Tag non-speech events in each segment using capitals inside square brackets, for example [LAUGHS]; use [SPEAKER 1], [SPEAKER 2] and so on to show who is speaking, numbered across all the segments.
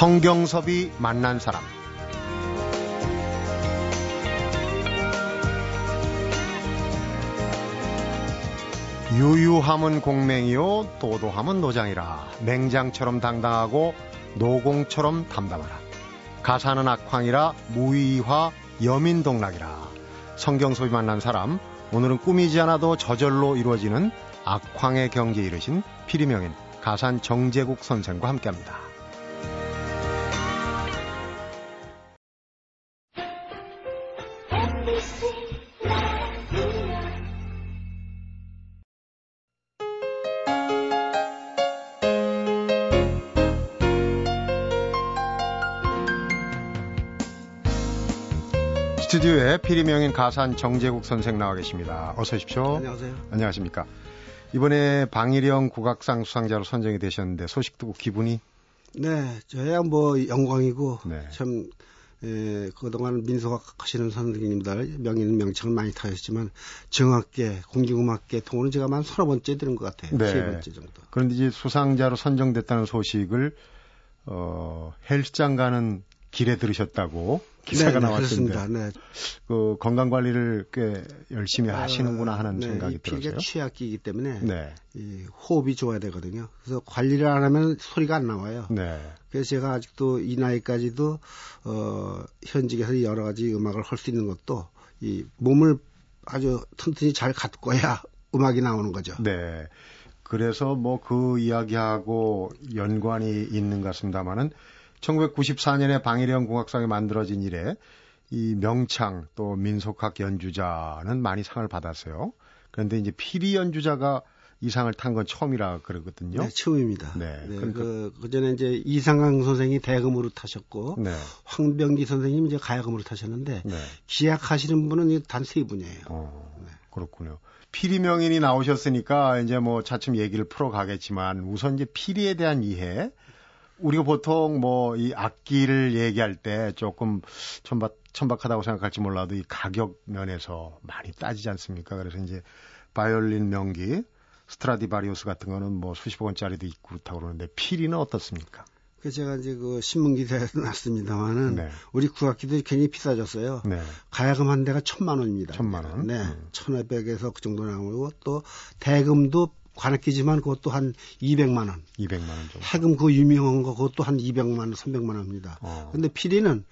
[SPEAKER 1] 성경섭이 만난 사람. 유유함은 공맹이요 도도함은 노장이라. 맹장처럼 당당하고 노공처럼 담담하라. 가사는 악황이라 무의화 여민동락이라. 성경섭이 만난 사람 오늘은 꾸미지 않아도 저절로 이루어지는 악황의 경지에 이르신 피리명인 가산 정재국 선생과 함께합니다. 스튜디오에 피리명인 가산 정재국 선생 나와 계십니다. 어서 오십시오.
[SPEAKER 2] 안녕하세요.
[SPEAKER 1] 안녕하십니까. 이번에 방일영 국악상 수상자로 선정이 되셨는데 소식 듣고 기분이?
[SPEAKER 2] 네, 저야 뭐 영광이고
[SPEAKER 1] 네.
[SPEAKER 2] 참 에, 그동안 민속학 하시는 선생님들 명인 명칭을 많이 타셨지만 정악계, 공중음악계 통으로는 제가 한 서너 번째 들은 것 같아요.
[SPEAKER 1] 네.
[SPEAKER 2] 세 번째 정도.
[SPEAKER 1] 그런데 이제 수상자로 선정됐다는 소식을 어, 헬스장 가는 길에 들으셨다고 기사가
[SPEAKER 2] 네, 네,
[SPEAKER 1] 나왔습니다.
[SPEAKER 2] 그렇습니다. 네.
[SPEAKER 1] 그 건강 관리를 꽤 열심히 하시는구나 하는
[SPEAKER 2] 네,
[SPEAKER 1] 생각이
[SPEAKER 2] 이
[SPEAKER 1] 들어서요.
[SPEAKER 2] 취약기이기 때문에
[SPEAKER 1] 네.
[SPEAKER 2] 이 호흡이 좋아야 되거든요. 그래서 관리를 안 하면 소리가 안 나와요.
[SPEAKER 1] 네.
[SPEAKER 2] 그래서 제가 아직도 이 나이까지도 어 현직에서 여러 가지 음악을 할 수 있는 것도 이 몸을 아주 튼튼히 잘 갖고야 [LAUGHS] 음악이 나오는 거죠.
[SPEAKER 1] 네. 그래서 뭐 그 이야기하고 연관이 있는 것 같습니다만은 1994년에 방일영 국악상이 만들어진 이래 이 명창 또 민속학 연주자는 많이 상을 받았어요. 그런데 이제 피리 연주자가 이 상을 탄 건 처음이라 그러거든요.
[SPEAKER 2] 네, 처음입니다.
[SPEAKER 1] 네,
[SPEAKER 2] 네,
[SPEAKER 1] 그러니까-
[SPEAKER 2] 그, 그 전에 이제 이상강 선생이 대금으로 타셨고,
[SPEAKER 1] 네.
[SPEAKER 2] 황병기 선생님 이제 가야금으로 타셨는데,
[SPEAKER 1] 네.
[SPEAKER 2] 기약하시는 분은 단 세 분이에요.
[SPEAKER 1] 어,
[SPEAKER 2] 네.
[SPEAKER 1] 그렇군요. 피리 명인이 나오셨으니까 이제 뭐 차츰 얘기를 풀어가겠지만 우선 이제 피리에 대한 이해. 우리가 보통 뭐 이 악기를 얘기할 때 조금 천박, 천박하다고 생각할지 몰라도 이 가격 면에서 많이 따지지 않습니까? 그래서 이제 바이올린 명기, 스트라디바리우스 같은 거는 뭐 수십억 원짜리도 있고 그렇다고 그러는데 피리는 어떻습니까?
[SPEAKER 2] 그래서 제가 이제 그 신문 기사에 [LAUGHS] 났습니다만은,
[SPEAKER 1] 네.
[SPEAKER 2] 우리 국악기들이 굉장히 비싸졌어요.
[SPEAKER 1] 네.
[SPEAKER 2] 가야금 한 대가 천만 원입니다.
[SPEAKER 1] 천만 원?
[SPEAKER 2] 네.
[SPEAKER 1] 음.
[SPEAKER 2] 천오백에서 그 정도 나오고, 또 대금도 관악기지만 그것도 한 200만 원.
[SPEAKER 1] 200만 원 정도.
[SPEAKER 2] 해금 그 유명한 거 그것도 한 200만 원, 300만 원입니다.
[SPEAKER 1] 어.
[SPEAKER 2] 근데 피리는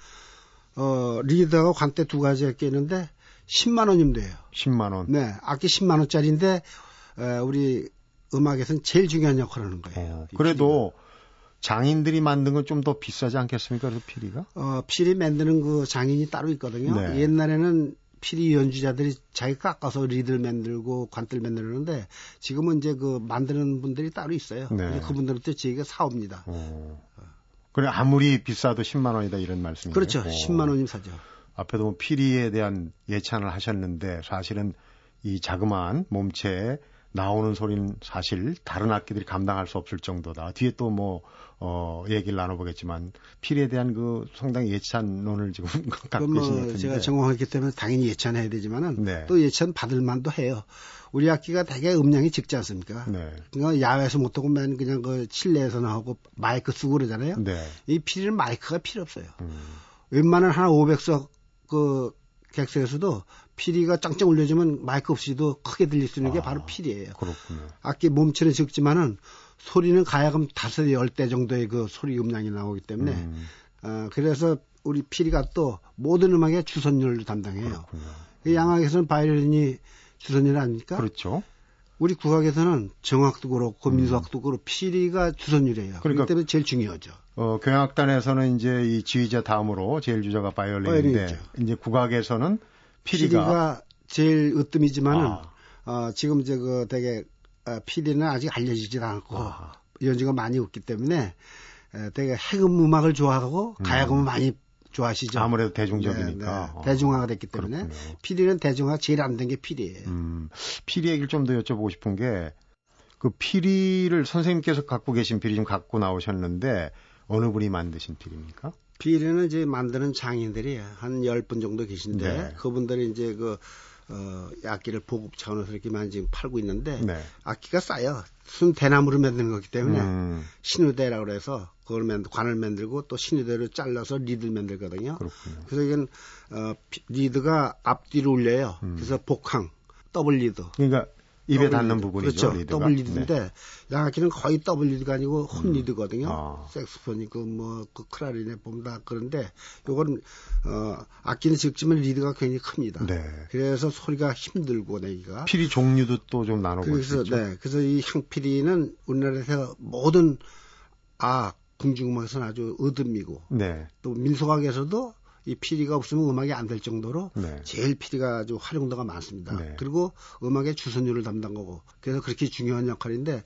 [SPEAKER 2] 어 리드하고 관대 두 가지가 끼는데 10만 원이면 돼요.
[SPEAKER 1] 10만 원.
[SPEAKER 2] 네, 악기 10만 원짜리인데 에, 우리 음악에서는 제일 중요한 역할을 하는 거예요.
[SPEAKER 1] 어,
[SPEAKER 2] 이
[SPEAKER 1] 그래도 장인들이 만든 건 좀 더 비싸지 않겠습니까? 그래서 피리가?
[SPEAKER 2] 피리가. 어, 피리 만드는 그 장인이 따로 있거든요.
[SPEAKER 1] 네.
[SPEAKER 2] 옛날에는 피리 연주자들이 자기 깎아서 리드를 만들고 관대를 만들었는데 지금은 이제 그 만드는 분들이 따로 있어요.
[SPEAKER 1] 네.
[SPEAKER 2] 그분들한테 저희가 사옵니다.
[SPEAKER 1] 어. 그래 아무리 비싸도 10만 원이다 이런 말씀이에요.
[SPEAKER 2] 그렇죠.
[SPEAKER 1] 어.
[SPEAKER 2] 10만 원이면 사죠.
[SPEAKER 1] 앞에도 뭐 피리에 대한 예찬을 하셨는데 사실은 이 자그마한 몸체에 나오는 소리는 사실 다른 악기들이 감당할 수 없을 정도다. 뒤에 또 뭐 어, 얘기를 나눠보겠지만 피리에 대한 그 상당히 예찬론을 지금 [LAUGHS] 갖고
[SPEAKER 2] 그럼
[SPEAKER 1] 계신
[SPEAKER 2] 것뭐
[SPEAKER 1] 같은데.
[SPEAKER 2] 제가 전공했기 때문에 당연히 예찬해야 되지만은
[SPEAKER 1] 네.
[SPEAKER 2] 또 예찬 받을 만도 해요. 우리 악기가 되게 음량이 적지 않습니까?
[SPEAKER 1] 네.
[SPEAKER 2] 그러니까 야외에서 못하고 맨 그냥 그 실내에서 나오고 마이크 쓰고 그러잖아요.
[SPEAKER 1] 네.
[SPEAKER 2] 이 피리는 마이크가 필요 없어요.
[SPEAKER 1] 음.
[SPEAKER 2] 웬만한 한 500석 그 객석에서도 피리가 짱짱 울려주면 마이크 없이도 크게 들릴 수 있는 게
[SPEAKER 1] 아.
[SPEAKER 2] 바로 피리예요.
[SPEAKER 1] 그렇군요.
[SPEAKER 2] 악기 몸체는 적지만은 소리는 가야금 다섯 열 대 정도의 그 소리 음량이 나오기 때문에
[SPEAKER 1] 음,
[SPEAKER 2] 어, 그래서 우리 피리가 또 모든 음악의 주선율을 담당해요.
[SPEAKER 1] 그
[SPEAKER 2] 양악에서는 바이올린이 주선율 아닙니까?
[SPEAKER 1] 그렇죠.
[SPEAKER 2] 우리 국악에서는 정악도 그렇고 민소악도 그렇고 피리가 주선율이에요.
[SPEAKER 1] 음. 그러니까
[SPEAKER 2] 그렇기 때문에 제일 중요하죠.
[SPEAKER 1] 어, 교향악단에서는 이제 이 지휘자 다음으로 제일 주자가 바이올린인데
[SPEAKER 2] 바이올린이죠.
[SPEAKER 1] 이제 국악에서는 피리가,
[SPEAKER 2] 피리가 제일 으뜸이지만은
[SPEAKER 1] 아.
[SPEAKER 2] 어, 지금 이제 그 되게 어, 피리는 아직 알려지질 않고
[SPEAKER 1] 아.
[SPEAKER 2] 연주가 많이 없기 때문에 에, 되게 해금 음악을 좋아하고
[SPEAKER 1] 음.
[SPEAKER 2] 가야금 을 많이 좋아하시죠.
[SPEAKER 1] 아무래도 대중적이니까.
[SPEAKER 2] 네, 네.
[SPEAKER 1] 어.
[SPEAKER 2] 대중화가 됐기 때문에
[SPEAKER 1] 그렇군요.
[SPEAKER 2] 피리는 대중화가 제일 안 된 게 피리예요.
[SPEAKER 1] 음, 피리 얘기를 좀 더 여쭤보고 싶은 게, 그 피리를 선생님께서 갖고 계신 피리 좀 갖고 나오셨는데, 어느 분이 만드신 피리입니까?
[SPEAKER 2] 비리는 이제 만드는 장인들이 한열분 정도 계신데
[SPEAKER 1] 네.
[SPEAKER 2] 그분들이 이제 그 어, 악기를 보급 차원에서 이렇게만 지금 팔고 있는데
[SPEAKER 1] 네.
[SPEAKER 2] 악기가 싸요. 순 대나무로 만드는 거기 때문에
[SPEAKER 1] 음,
[SPEAKER 2] 신우대라고 그래서 그걸 만 관을 만들고 또 신이대로 잘라서 리드를 만들거든요.
[SPEAKER 1] 그렇군요.
[SPEAKER 2] 그래서 이건 어, 리드가 앞뒤로 울려요. 음. 그래서 복황, 더블 리드.
[SPEAKER 1] 그러니까 입에 닿는 부분이죠.
[SPEAKER 2] 그렇죠. 더블 리드인데 네. 양악기는 거의 더블 리드가 아니고 홈 음. 리드거든요. 아. 색스폰이고 뭐그 클라리넷 보면 다 그런데 요건 어 악기는 적지만 리드가 굉장히 큽니다. 네. 그래서 소리가 힘들고 내기가.
[SPEAKER 1] 피리 종류도 또 좀 나눠
[SPEAKER 2] 보시죠. 그래서 네. 그래서 이 향피리는 우리나라에서 모든 아 궁중음악에서는 아주 의듬이고 네. 또 민속악에서도 이 피리가 없으면 음악이 안 될 정도로 네. 제일 피리가 아주 활용도가 많습니다. 네. 그리고 음악의 주선율을 담당하고 그래서 그렇게 중요한 역할인데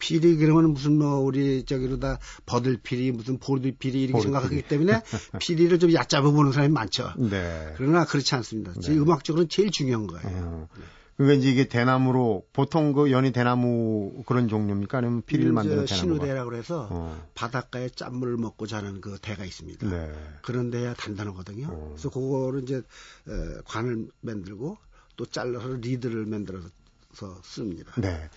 [SPEAKER 2] 피리 그러면 무슨 뭐 우리 저기로 다 버들 피리 무슨 보리피리 이렇게 생각하기 때문에 [LAUGHS] 피리를 좀 얕잡아 보는 사람이 많죠. 네. 그러나 그렇지 않습니다. 제 네. 음악적으로는 제일 중요한 거예요. 음.
[SPEAKER 1] 그러니까 이제 이게 대나무로 보통 그 연이 대나무 그런 종류입니까? 아니면 피리를 만드는 대나무?
[SPEAKER 2] 신우대라 그래서 어. 바닷가에 짠물을 먹고 자라는 그 대가 있습니다. 네. 그런 데야 단단하거든요. 어. 그래서 그거를 이제 에, 관을 만들고 또 잘라서 리드를 만들어서 씁니다. 네.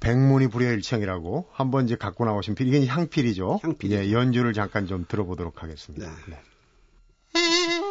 [SPEAKER 1] 백문이 불여일청이라고 한 번 이제 갖고 나오신 피리, 이게 향피리죠. 향피리. 예, 연주를 잠깐 좀 들어보도록 하겠습니다. 네. 네.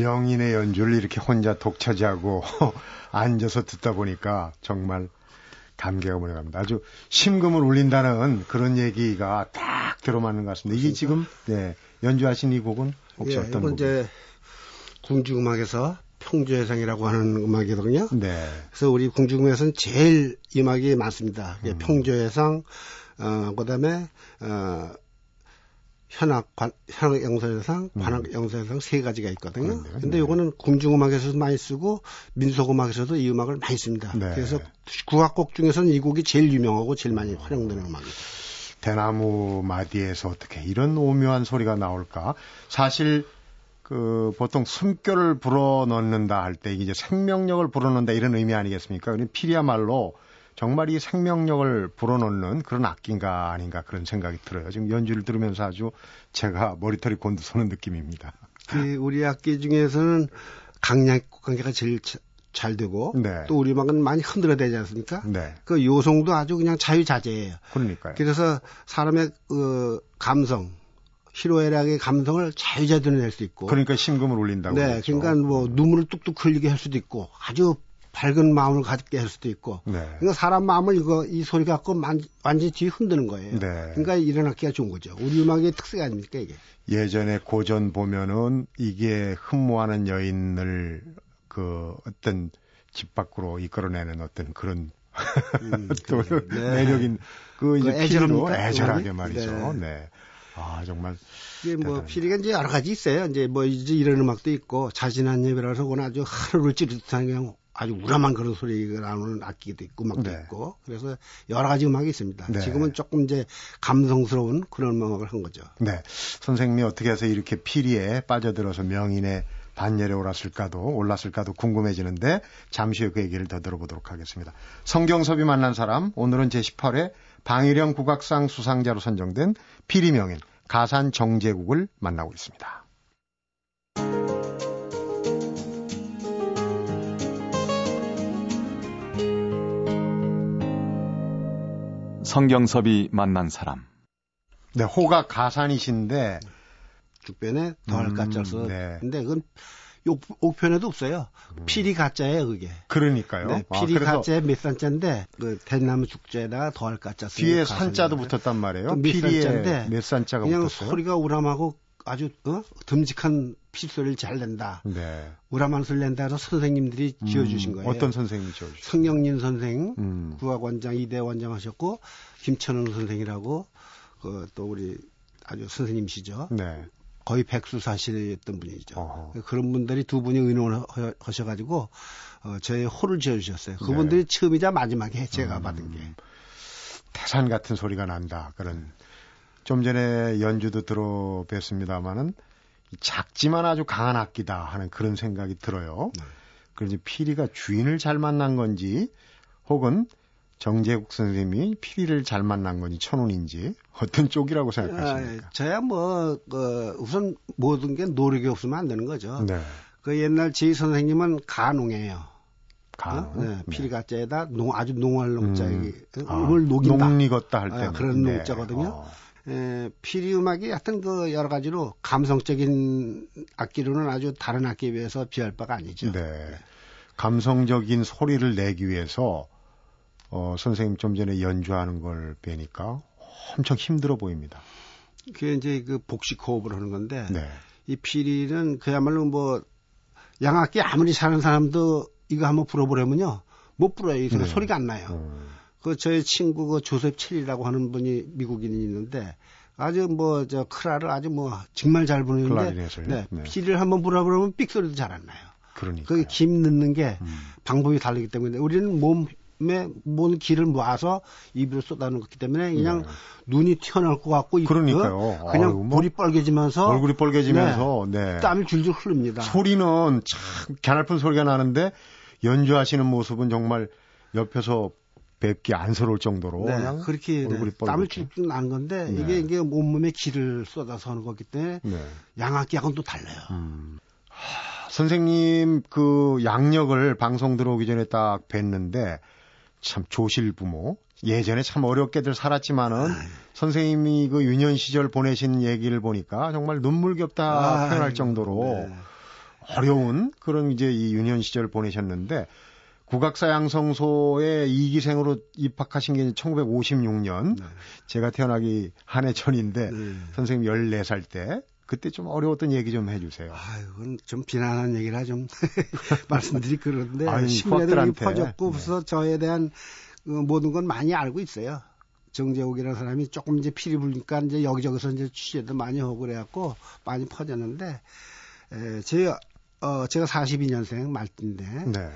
[SPEAKER 1] 명인의 연주를 이렇게 혼자 독차지하고 [LAUGHS] 앉아서 듣다 보니까 정말 감개가 무량합니다. 아주 심금을 울린다는 그런 얘기가 딱 들어맞는 것 같습니다. 이게 지금 네, 연주하신 이 곡은 혹시 예, 어떤 곡? 이제
[SPEAKER 2] 궁중음악에서 평조해상이라고 하는 음악이거든요. 네. 그래서 우리 궁중음악에서는 제일 음악이 많습니다. 음. 평조해상, 어, 그 다음에, 어, 현악 관, 현악 영서상, 음. 관악 영서상 세 가지가 있거든요. 네, 근데 요거는 궁중음악에서도 많이 쓰고 민속음악에서도 이 음악을 많이 씁니다. 네. 그래서 국악곡 중에서는 이 곡이 제일 유명하고 제일 많이 활용되는 음악이죠.
[SPEAKER 1] 대나무 마디에서 어떻게 이런 오묘한 소리가 나올까? 사실 그 보통 숨결을 불어넣는다 할 때 이제 생명력을 불어넣는다 이런 의미 아니겠습니까? 그럼 피리야말로 정말 이 생명력을 불어넣는 그런 악기인가 아닌가 그런 생각이 들어요. 지금 연주를 들으면서 아주 제가 머리털이 곤두서는 느낌입니다.
[SPEAKER 2] 그 우리 악기 중에서는 강약 관계가 제일 차, 잘 되고 네. 또 우리 음악은 많이 흔들어대지 않습니까? 네. 그 요성도 아주 그냥 자유자재예요.
[SPEAKER 1] 그러니까요.
[SPEAKER 2] 그래서 사람의 그 감성 희로애락의 감성을 자유자재로 낼 수 있고.
[SPEAKER 1] 그러니까 심금을 울린다고.
[SPEAKER 2] 네, 그렇죠. 그러니까 뭐 눈물을 뚝뚝 흘리게 할 수도 있고 아주 밝은 마음을 갖게 할 수도 있고. 네. 그러니까 사람 마음을 이거 이 소리 갖고 만, 완전히 뒤 흔드는 거예요. 네. 그러니까 이런 악기가 좋은 거죠. 우리 음악의 특색 아닙니까 이게.
[SPEAKER 1] 예전에 고전 보면은 이게 흠모하는 여인을 그 어떤 집 밖으로 이끌어내는 어떤 그런 음, [LAUGHS] 또 네. 매력인 그 이제 그 피리로 애절하게 말이죠. 네. 네. 아 정말
[SPEAKER 2] 이게 뭐 피리가 이제 여러 가지 있어요. 이제 뭐 이제 이런 음악도 있고 자진한 예배라서 그건 아주 하루를 찌릿한 그냥 아주 우람한 그런 소리가 나오는 악기도 있고 음악도 네. 있고 그래서 여러 가지 음악이 있습니다. 네. 지금은 조금 이제 감성스러운 그런 음악을 한 거죠.
[SPEAKER 1] 네, 선생님이 어떻게 해서 이렇게 피리에 빠져들어서 명인의 반열에 올랐을까도 올랐을까도 궁금해지는데 잠시 후에 그 얘기를 더 들어보도록 하겠습니다. 성경섭이 만난 사람 오늘은 제 18회 방일영 국악상 수상자로 선정된 피리명인 가산 정제국을 만나고 있습니다.
[SPEAKER 3] 성경섭이 만난 사람.
[SPEAKER 1] 네, 호가 가산이신데
[SPEAKER 2] 죽변에 더할 가짜서. 음, 네. 근데 그건 옥편에도 없어요. 음. 피리 가짜예요, 그게.
[SPEAKER 1] 그러니까요. 네,
[SPEAKER 2] 아, 피리 아, 가짜에 몇 산자인데 그 대나무 축제에다가 더할 가짜
[SPEAKER 1] 뒤에 산자도 붙었단 말이에요. 그 피리에 몇 산자가
[SPEAKER 2] 그냥
[SPEAKER 1] 붙었어요?
[SPEAKER 2] 소리가 우람하고 아주 어? 듬직한 피소리를 잘 낸다. 네. 우람한 소리를 낸다 해서 선생님들이 음, 지어주신 거예요.
[SPEAKER 1] 어떤 선생님이 지어주셨어요?
[SPEAKER 2] 성경린 선생, 음. 국악원장, 이대 원장 하셨고, 김천웅 선생이라고, 그, 또 우리 아주 선생님이시죠. 네. 거의 백수사실이었던 분이죠. 어허. 그런 분들이 두 분이 의논을 하셔가지고 어, 저의 호를 지어주셨어요. 그분들이 네. 처음이자 마지막에 제가 음, 받은 게.
[SPEAKER 1] 태산 같은 소리가 난다. 그런 좀 전에 연주도 들어뵀습니다마는 작지만 아주 강한 악기다 하는 그런 생각이 들어요. 네. 그런지 피리가 주인을 잘 만난 건지 혹은 정재국 선생님이 피리를 잘 만난 건지 천운인지 어떤 쪽이라고 생각하십니까?
[SPEAKER 2] 아, 저야 뭐, 그, 우선 모든 게 노력이 없으면 안 되는 거죠. 네. 그 옛날 제 선생님은 가농이에요. 가. 어? 네. 네. 피리가짜에다 농, 아주 농할 농자, 음. 아, 녹인다.
[SPEAKER 1] 농익었다 할 때. 아,
[SPEAKER 2] 그런 네. 농자거든요. 어. 에, 피리 음악이 하여튼 그 여러 가지로 감성적인 악기로는 아주 다른 악기에 비해서 비할 바가 아니죠. 네.
[SPEAKER 1] 감성적인 소리를 내기 위해서 어, 선생님 좀 전에 연주하는 걸 뵈니까 엄청 힘들어 보입니다.
[SPEAKER 2] 그게 이제 그 복식 호흡을 하는 건데 네. 이 피리는 그야말로 뭐 양악기 아무리 사는 사람도 이거 한번 불어보려면요 못 불어요. 네. 소리가 안 나요. 음. 그 저희 친구 그 조셉 첼리라고 하는 분이 미국인이 있는데 아주 뭐 저 크라를 아주 뭐 정말 잘 부르는데 네, 네. 피리를 한번 불어보려면 삑 소리도 잘 안 나요.
[SPEAKER 1] 그러니까
[SPEAKER 2] 그게 김 넣는 게 음. 방법이 다르기 때문에 우리는 몸몸 기를 모아서 입으로 쏟아놓은 거기 때문에 그냥 네. 눈이 튀어나올 것 같고
[SPEAKER 1] 그러니까요.
[SPEAKER 2] 어? 그냥 아유, 뭐 불이 빨개지면서
[SPEAKER 1] 얼굴이 빨개지면서 네.
[SPEAKER 2] 네. 땀이 줄줄 흐릅니다.
[SPEAKER 1] 소리는 참 가날픈 소리가 나는데 연주하시는 모습은 정말 옆에서 뵙기 안서러울 정도로 네, 그냥
[SPEAKER 2] 그렇게
[SPEAKER 1] 네. 얼굴이
[SPEAKER 2] 네. 땀을 줄줄 나는 건데 네. 이게 이게 온몸에 기를 쏟아서 하는 거기 때문에 네. 양악기하고는 또 달라요. 음.
[SPEAKER 1] 하, 선생님 그 양력을 방송 들어오기 전에 딱 뵀는데 참 조실 부모. 예전에 참 어렵게들 살았지만은 아유. 선생님이 그 유년 시절 보내신 얘기를 보니까 정말 눈물겹다 아유. 표현할 정도로 네. 어려운 그런 이제 이 유년 시절 보내셨는데 국악사 양성소에 이기생으로 입학하신 게 1956년 네. 제가 태어나기 한 해 전인데 네. 선생님 14살 때 그때 좀 어려웠던 얘기 좀 해주세요.
[SPEAKER 2] 아유, 그건 좀 비난한 얘기라 좀 [LAUGHS] 말씀드리 그런데 신뢰들이 퍼졌고 그래서 네. 저에 대한 그 모든 건 많이 알고 있어요. 정재욱이라는 사람이 조금 이제 피리 불니까 이제 여기저기서 이제 취재도 많이 하고 그래갖고 많이 퍼졌는데 에, 제 어, 제가 42년생 말띠인데 네.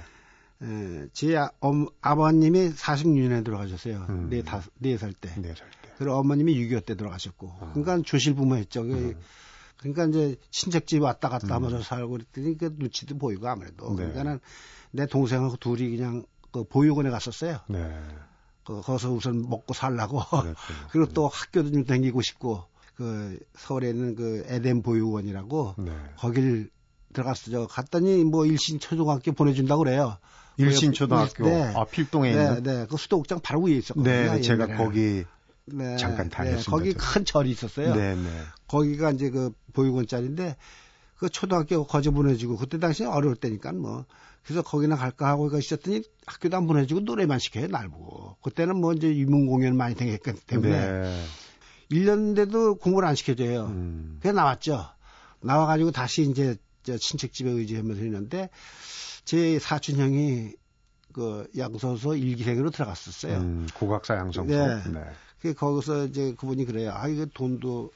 [SPEAKER 2] 에, 제 아, 엄, 아버님이 46년에 들어가셨어요. 음. 네, 다, 4살 때. 4살 때. 그리고 어머님이 6.25때 들어가셨고. 어. 그러니까 조실 부모했죠. 음. 그러니까 이제 친척집 왔다 갔다 하면서 음. 살고 그랬더니 그 눈치도 보이고 아무래도. 네. 그러니까는 내 동생하고 둘이 그냥 그 보육원에 갔었어요. 네. 그, 거기서 우선 먹고 살라고. [LAUGHS] 그리고 또 학교도 좀 다니고 싶고, 그, 서울에 있는 그 에덴 보육원이라고, 네. 거길 들어갔어요. 갔더니 뭐 일신 초등학교 보내준다고 그래요.
[SPEAKER 1] 일신 초등학교. 네. 아, 필동에
[SPEAKER 2] 네,
[SPEAKER 1] 있는?
[SPEAKER 2] 네. 그 수도국장 바로 위에 있었거든요.
[SPEAKER 1] 네, 제가 거기 네, 잠깐 네. 다녔습니다.
[SPEAKER 2] 거기 큰 절이 있었어요. 네, 네. 거기가 이제 그 보육원 짜리인데 그 초등학교 거저 보내주고 그때 당시에 어려울 때니까 뭐 그래서 거기나 갈까 하고 있었더니 학교도 안 보내주고 노래만 시켜요 날 보고 그때는 뭐 이제 유문 공연 많이 생겼기 때문에 네. 1년인데도 공부를 안 시켜줘요. 음. 그래서 나왔죠. 나와가지고 다시 이제 저 친척 집에 의지하면서 있는데 제 사촌 형이 그 양선소 일기생으로 들어갔었어요. 음,
[SPEAKER 1] 국악사 양선소. 네. 네.
[SPEAKER 2] 그 거기서 이제 그분이 그래요. 아 이거 돈도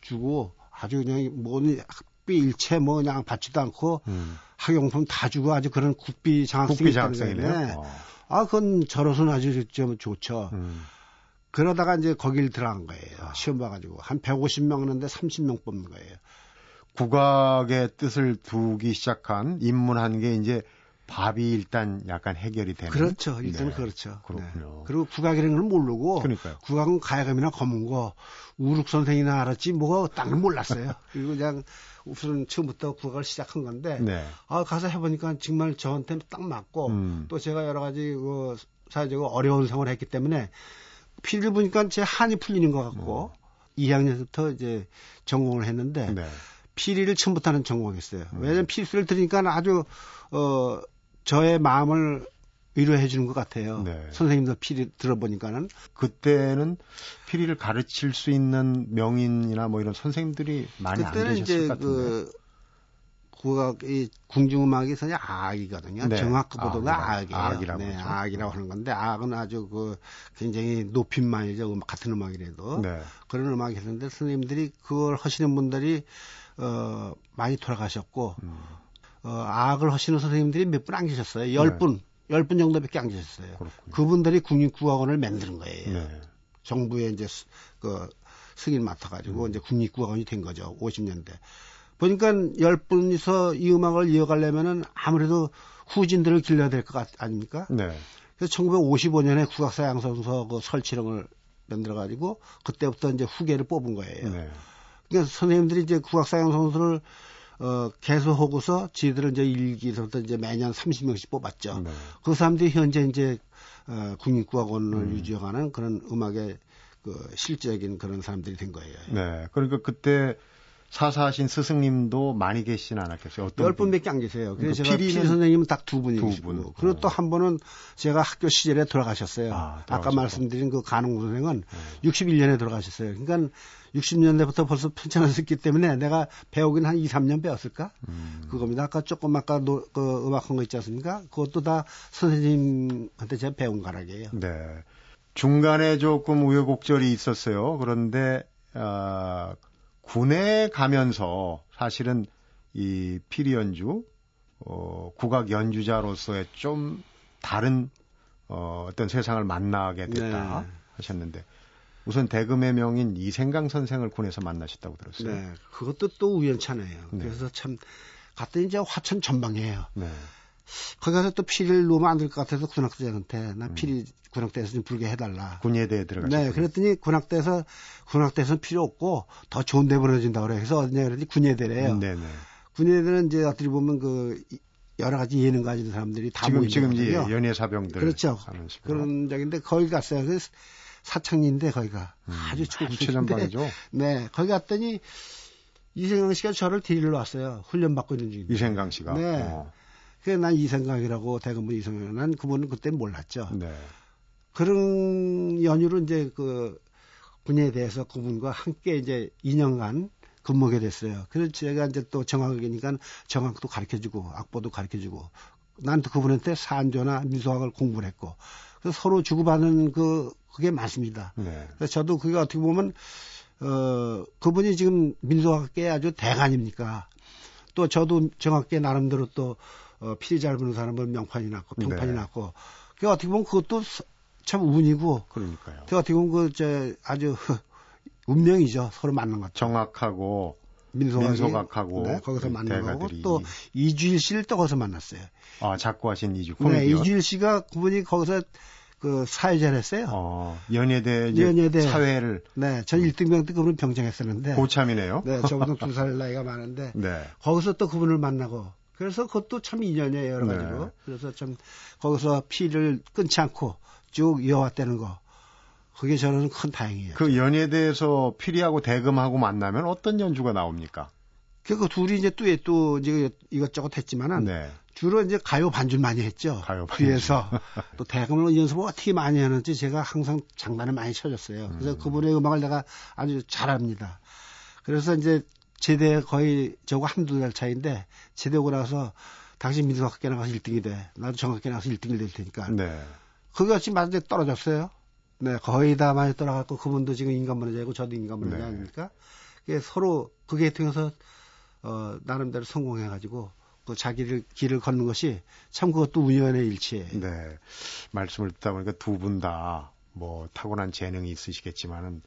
[SPEAKER 2] 주고 아주 그냥 뭐니 학비 일체 뭐 그냥 받지도 않고 음. 학용품 다 주고 아주 그런 국비 장학생이 국비 장학생이네. 어. 아 그건 저로서는 아주 좀 좋죠. 음. 그러다가 이제 거길 들어간 거예요. 아. 시험 봐가지고 한 150명 하는데 30명 뽑는 거예요.
[SPEAKER 1] 국악의 뜻을 두기 시작한 입문한 게 이제 밥이 일단 약간 해결이 되는.
[SPEAKER 2] 그렇죠. 일단 네. 그렇죠.
[SPEAKER 1] 그렇군요.
[SPEAKER 2] 네. 그리고 국악이라는 걸 모르고.
[SPEAKER 1] 그러니까요.
[SPEAKER 2] 국악은 가야금이나 검은 거, 우룩 선생이나 알았지 뭐가 딴걸 몰랐어요. [LAUGHS] 그리고 그냥 우선 처음부터 국악을 시작한 건데. 네. 아, 가서 해보니까 정말 저한테 딱 맞고, 음. 또 제가 여러 가지 그 사회적으로 어려운 생활을 했기 때문에 피를 보니까 제 한이 풀리는 것 같고, 음. 2학년부터 이제 전공을 했는데, 네. 피리를 처음부터는 전공했어요. 음. 왜냐면 피리를 들으니까 아주 어 저의 마음을 위로해 주는 것 같아요. 네. 선생님도 피리 들어보니까는
[SPEAKER 1] 그때는 피리를 가르칠 수 있는 명인이나 뭐 이런 선생님들이 많이 안 계셨을 것 같은데. 그
[SPEAKER 2] 국악 이 궁중음악이 선이 악이거든요. 네. 정악보다가 악이에요.
[SPEAKER 1] 악이라고
[SPEAKER 2] 네, 악이라고 하는 건데 악은 아주 그 굉장히 높임만이죠. 음악 같은 음악이라도 네. 그런 음악이 있었는데 선생님들이 그걸 하시는 분들이 어 많이 돌아가셨고 음. 어, 악을 하시는 선생님들이 몇 분 안 계셨어요. 열 분, 네. 열분 정도밖에 안 계셨어요. 그렇군요. 그분들이 국립국악원을 만드는 거예요. 네. 정부에 이제 그 승인 맡아 가지고 음. 이제 국립국악원이 된 거죠. 50년대. 보니까 열 분이서 이 음악을 이어가려면은 아무래도 후진들을 길러야 될 것 아닙니까? 네. 그래서 1955년에 국악사 양성서 그 설치령을 만들어 가지고 그때부터 이제 후계를 뽑은 거예요. 네. 그러니까 선생님들이 이제 국악사 양성서를 어, 개소하고서 지들을 이제 일기서부터 이제 매년 30명씩 뽑았죠. 네. 그 사람들이 현재 이제 어, 국립국악원을 음. 유지하는 그런 음악의 그 실질적인 그런 사람들이 된 거예요.
[SPEAKER 1] 네. 그러니까 그때 사사하신 스승님도 많이 계시진 않았겠어요?
[SPEAKER 2] 어떤 열 분밖에 안 계세요. 그래서 그러니까 제가 피리 선생님은 딱 두 분이고 두 분. 그리고 또한 분은 제가 학교 시절에 돌아가셨어요. 아, 까 말씀드린 그 간홍 선생은 네. 61년에 돌아가셨어요. 그러니까 60년대부터 벌써 편찮으셨었기 때문에 내가 배우긴 한 2, 3년 배웠을까? 음. 그겁니다. 아까 조금 아까 노, 그 음악한 거 있지 않습니까? 그것도 다 선생님한테 제가 배운 가락이에요.
[SPEAKER 1] 네. 중간에 조금 우여곡절이 있었어요. 그런데 어, 군에 가면서 사실은 이 피리 연주, 어, 국악 연주자로서의 좀 다른 어, 어떤 세상을 만나게 됐다 네. 하셨는데 우선 대금의 명인 이생강 선생을 군에서 만나셨다고 들었어요.
[SPEAKER 2] 네, 그것도 또 우연찮아요. 네. 그래서 참 갔더니 이제 화천 전방이에요. 네. 거기 가서 또 피리를 놓으면 안 될 것 같아서 군악대장한테 나 음. 피리 군악대에서 좀 불게 해달라.
[SPEAKER 1] 군예대에 들어가서.
[SPEAKER 2] 네, 그랬더니 군악대에서 군악대에서는 필요 없고 더 좋은 데 보내준다 그래. 그래서 어디냐 그랬더니 군예대래요. 네네. 군예대는 이제 어떻게 보면 그 여러 가지 예능 가진 사람들이 다
[SPEAKER 1] 지금 지금 이제 연예 사병들
[SPEAKER 2] 그렇죠. 그런 적인데 거기 갔어요. 그래서 사창리인데 거기가 음, 아주
[SPEAKER 1] 초급인데
[SPEAKER 2] 네, 거기 갔더니 이생강 씨가 저를 데리러 왔어요. 훈련 받고 있는 중인데.
[SPEAKER 1] 이생강 씨가.
[SPEAKER 2] 네. 어. 그래 난 이생강이라고 대금분 이생강 난 그분은 그때 몰랐죠. 네. 그런 연유로 이제 그 분야에 대해서 그분과 함께 이제 2년간 근무하게 됐어요. 그래서 제가 이제 또 정학이니까 정학도 가르쳐주고 악보도 가르쳐주고 난 또 그분한테 산조나 미소학을 공부를 했고 그래서 서로 주고받는 그 그게 많습니다. 네. 그래서 저도 그게 어떻게 보면 어 그분이 지금 민소학계 아주 대관입니까? 또 저도 정학계 나름대로 또 어, 피리 잘 부는 사람은 명판이 났고 평판이 네. 났고 그 어떻게 보면 그것도 참 운이고.
[SPEAKER 1] 그러니까요.
[SPEAKER 2] 그 어떻게 보면 그, 저, 아주 [LAUGHS] 운명이죠. 서로 맞는 것.
[SPEAKER 1] 정확하고. 민소각하고.
[SPEAKER 2] 네, 거기서 만난 거고. 또 이주일 씨를 또 거기서 만났어요.
[SPEAKER 1] 아, 작고하신 이주.
[SPEAKER 2] 네, 이주일 씨가 그분이 거기서 그 사회자를 했어요.
[SPEAKER 1] 어, 연예대, 연예대 사회를.
[SPEAKER 2] 네, 전 1등 병 때 그분을 병장했었는데.
[SPEAKER 1] 고참이네요.
[SPEAKER 2] 네, 저보다 두 [LAUGHS] 살 나이가 많은데. 네. 거기서 또 그분을 만나고. 그래서 그것도 참 인연이에요, 여러 네. 가지로. 네. 그래서 참 거기서 피를 끊지 않고 쭉 이어왔다는 거. 그게 저는 큰 다행이에요.
[SPEAKER 1] 그 연예대에서 피리하고 대금하고 만나면 어떤 연주가 나옵니까?
[SPEAKER 2] 그 둘이 이제 또 또 이제 이것저것 했지만은 네. 주로 이제 가요 반주 많이 했죠. 가요 반주. 뒤에서 [LAUGHS] 또 대금을 연습을 어떻게 많이 하는지 제가 항상 장난을 많이 쳐줬어요. 그래서 음. 그분의 음악을 내가 아주 잘합니다. 그래서 이제 제대 거의 저거 한두 달 차인데 제대 오고 나서 당신 민속학교 나가서 1등이 돼. 나도 정학교 나가서 1등이 될 테니까. 네. 그거 지금 맞은 떨어졌어요. 네, 거의 다 많이 떨어갔고 그분도 지금 인간문화자이고 저도 인간문화자 네. 아닙니까? 그게 서로 그게 통해서 어 나름대로 성공해가지고 그 자기를 길을 걷는 것이 참 그것도 우연의 일치예요.
[SPEAKER 1] 네, 말씀을 듣다 보니까 두 분 다 뭐 타고난 재능이 있으시겠지만은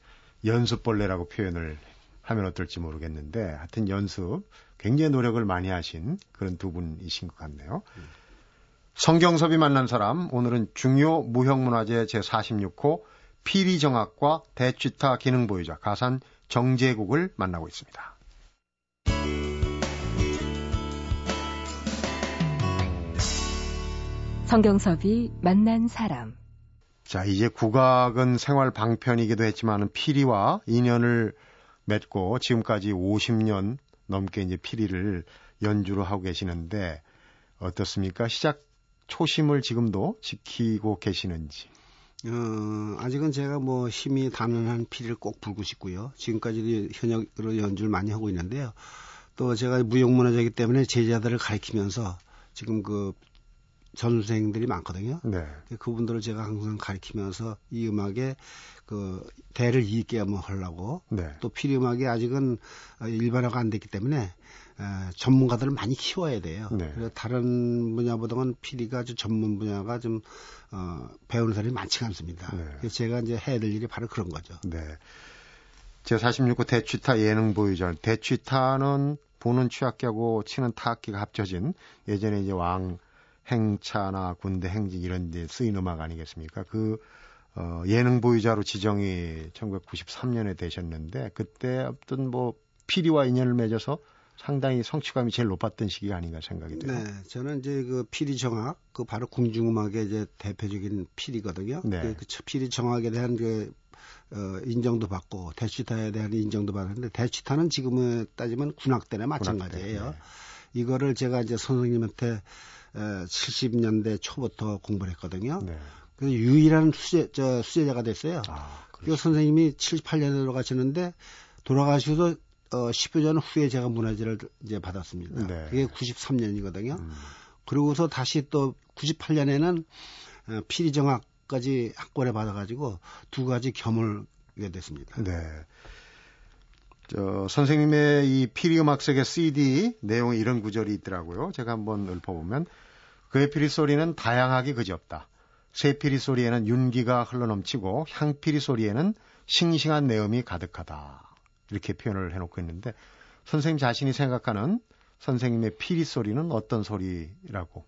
[SPEAKER 1] 연습벌레라고 표현을 하면 어떨지 모르겠는데 하여튼 연습 굉장히 노력을 많이 하신 그런 두 분이신 것 같네요. 음. 성경섭이 만난 사람, 오늘은 중요 무형문화재 제46호 피리정악과 대취타 기능보유자 가산 정재국을 만나고 있습니다.
[SPEAKER 3] 성경섭이 만난 사람.
[SPEAKER 1] 자, 이제 국악은 생활 방편이기도 했지만 피리와 인연을 맺고 지금까지 50년 넘게 이제 피리를 연주를 하고 계시는데 어떻습니까? 시작 초심을 지금도 지키고 계시는지.
[SPEAKER 2] 어, 아직은 제가 뭐 힘이 단언한 피리를 꼭 불고 싶고요. 지금까지도 현역으로 연주를 많이 하고 있는데요. 또 제가 무용문화자이기 때문에 제자들을 가리키면서 지금 그 전생들이 많거든요. 네. 그분들을 제가 항상 가리키면서 이 음악에 그 대를 이익게 한번 하려고 네. 또 피리 음악이 아직은 일반화가 안 됐기 때문에 에, 전문가들을 많이 키워야 돼요. 네. 그래서 다른 분야보다는 피리가 아주 전문 분야가 좀 어, 배우는 사람이 많지가 않습니다. 네. 그래서 제가 이제 해야 될 일이 바로 그런 거죠. 네.
[SPEAKER 1] 제 46호 대취타 예능 보유자 대취타는 보는 취약기하고 치는 타악기가 합쳐진 예전에 이제 왕 행차나 군대 행진 이런 데 쓰인 음악 아니겠습니까? 그 어, 예능 보유자로 지정이 1993년에 되셨는데 그때 어떤 뭐 피리와 인연을 맺어서 상당히 성취감이 제일 높았던 시기가 아닌가 생각이 돼요.
[SPEAKER 2] 네, 저는 이제 그 피리 정악, 그 바로 궁중음악의 이제 대표적인 피리거든요. 네. 그, 그 피리 정악에 대한 그 어, 인정도 받고 대치타에 대한 인정도 받았는데 대치타는 지금은 따지면 군악대나 마찬가지예요. 군악대, 네. 이거를 제가 이제 선생님한테 70년대 초부터 공부를 했거든요. 네. 그래서 유일한 수제, 저, 수제자가 됐어요. 아, 그 선생님이 78년에 돌아가시는데 돌아가시고도 어, 10여 년 후에 제가 문화재를 이제 받았습니다. 네. 그게 93년이거든요. 음. 그러고서 다시 또 98년에는 어, 피리정학까지 학권에 받아가지고 두 가지 겸을게 됐습니다. 네.
[SPEAKER 1] 저 선생님의 이 피리음악색의 CD 내용에 이런 구절이 있더라고요. 제가 한번 읊어보면 그의 피리 소리는 다양하기 그지없다. 새피리 소리에는 윤기가 흘러넘치고 향피리 소리에는 싱싱한 내음이 가득하다. 이렇게 표현을 해놓고 있는데 선생님 자신이 생각하는 선생님의 피리 소리는 어떤 소리라고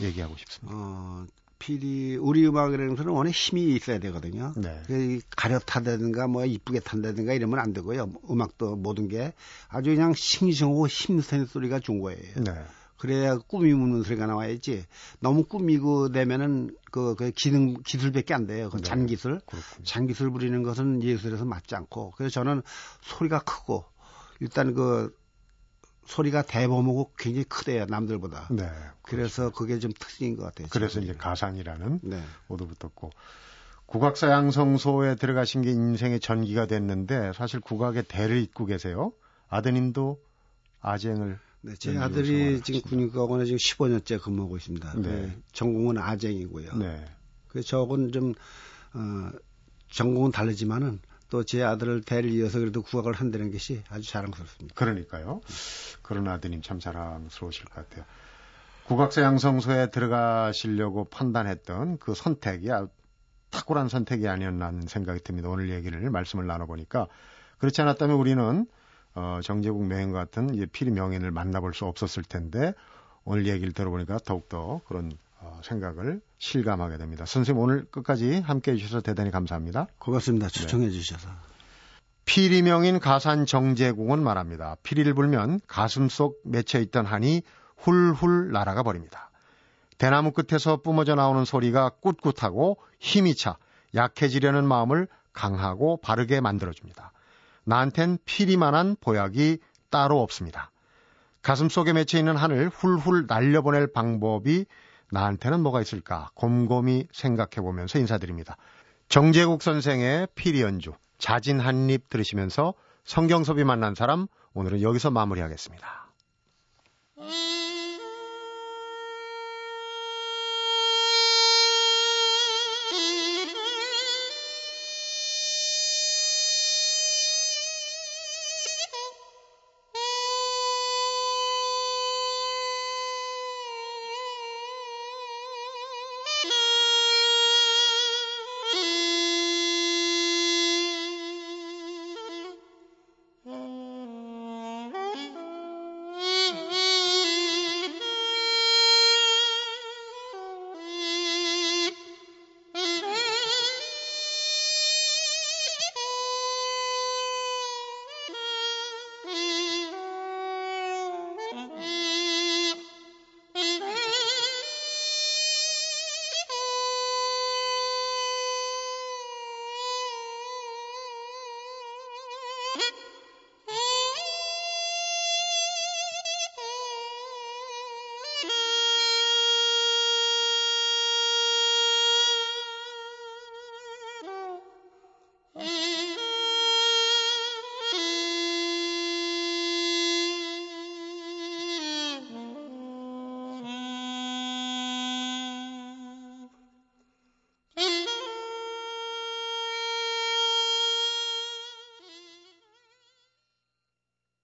[SPEAKER 1] 얘기하고 싶습니다. 어,
[SPEAKER 2] 피리 우리 음악이라는 것은 원래 힘이 있어야 되거든요. 네. 그 가렵다든가 뭐 이쁘게 탄다든가 이러면 안 되고요. 음악도 모든 게 아주 그냥 싱싱하고 힘센 소리가 좋은 거예요. 네. 그래야 꾸미 묻는 소리가 나와야지. 너무 꾸미고 내면은 그, 그 기능, 기술밖에 안 돼요. 그 네. 잔기술. 그렇군요. 잔기술 부리는 것은 예술에서 맞지 않고. 그래서 저는 소리가 크고, 일단 그 소리가 대범하고 굉장히 크대요, 남들보다. 네. 그래서 그렇죠. 그게 좀 특징인 것 같아요.
[SPEAKER 1] 그래서 지금. 이제 가상이라는 네. 오도 붙었고. 국악사 양성소에 들어가신 게 인생의 전기가 됐는데 사실 국악의 대를 잇고 계세요. 아드님도 아쟁을
[SPEAKER 2] 네, 제 아들이 지금 군인학원에 지금 15년째 근무하고 있습니다. 네. 네 전공은 아쟁이고요. 네. 그 저건 좀 어, 전공은 다르지만은 또 제 아들을 대를 이어서 그래도 국악을 한다는 것이 아주 자랑스럽습니다.
[SPEAKER 1] 그러니까요. 그런 아드님 참 자랑스러우실 것 같아요. 국악사 양성소에 들어가시려고 판단했던 그 선택이 탁월한 선택이 아니었나 하는 생각이 듭니다. 오늘 얘기를 말씀을 나눠보니까 그렇지 않았다면 우리는 어, 정재국 맹 같은 이제 피리 명인을 만나볼 수 없었을 텐데 오늘 얘기를 들어보니까 더욱더 그런 어, 생각을 실감하게 됩니다. 선생님 오늘 끝까지 함께 해 주셔서 대단히 감사합니다.
[SPEAKER 2] 고맙습니다. 추천해 네. 주셔서.
[SPEAKER 1] 피리 명인 가산 정제국은 말합니다. 피리를 불면 가슴 속 맺혀 있던 한이 훌훌 날아가 버립니다. 대나무 끝에서 뿜어져 나오는 소리가 꿋꿋하고 힘이 차 약해지려는 마음을 강하고 바르게 만들어줍니다. 나한텐 피리만한 보약이 따로 없습니다. 가슴 속에 맺혀 있는 한을 훌훌 날려보낼 방법이 나한테는 뭐가 있을까 곰곰이 생각해 보면서 인사드립니다. 정재국 선생의 피리 연주 자진 한 입 들으시면서 성경섭이 만난 사람 오늘은 여기서 마무리하겠습니다.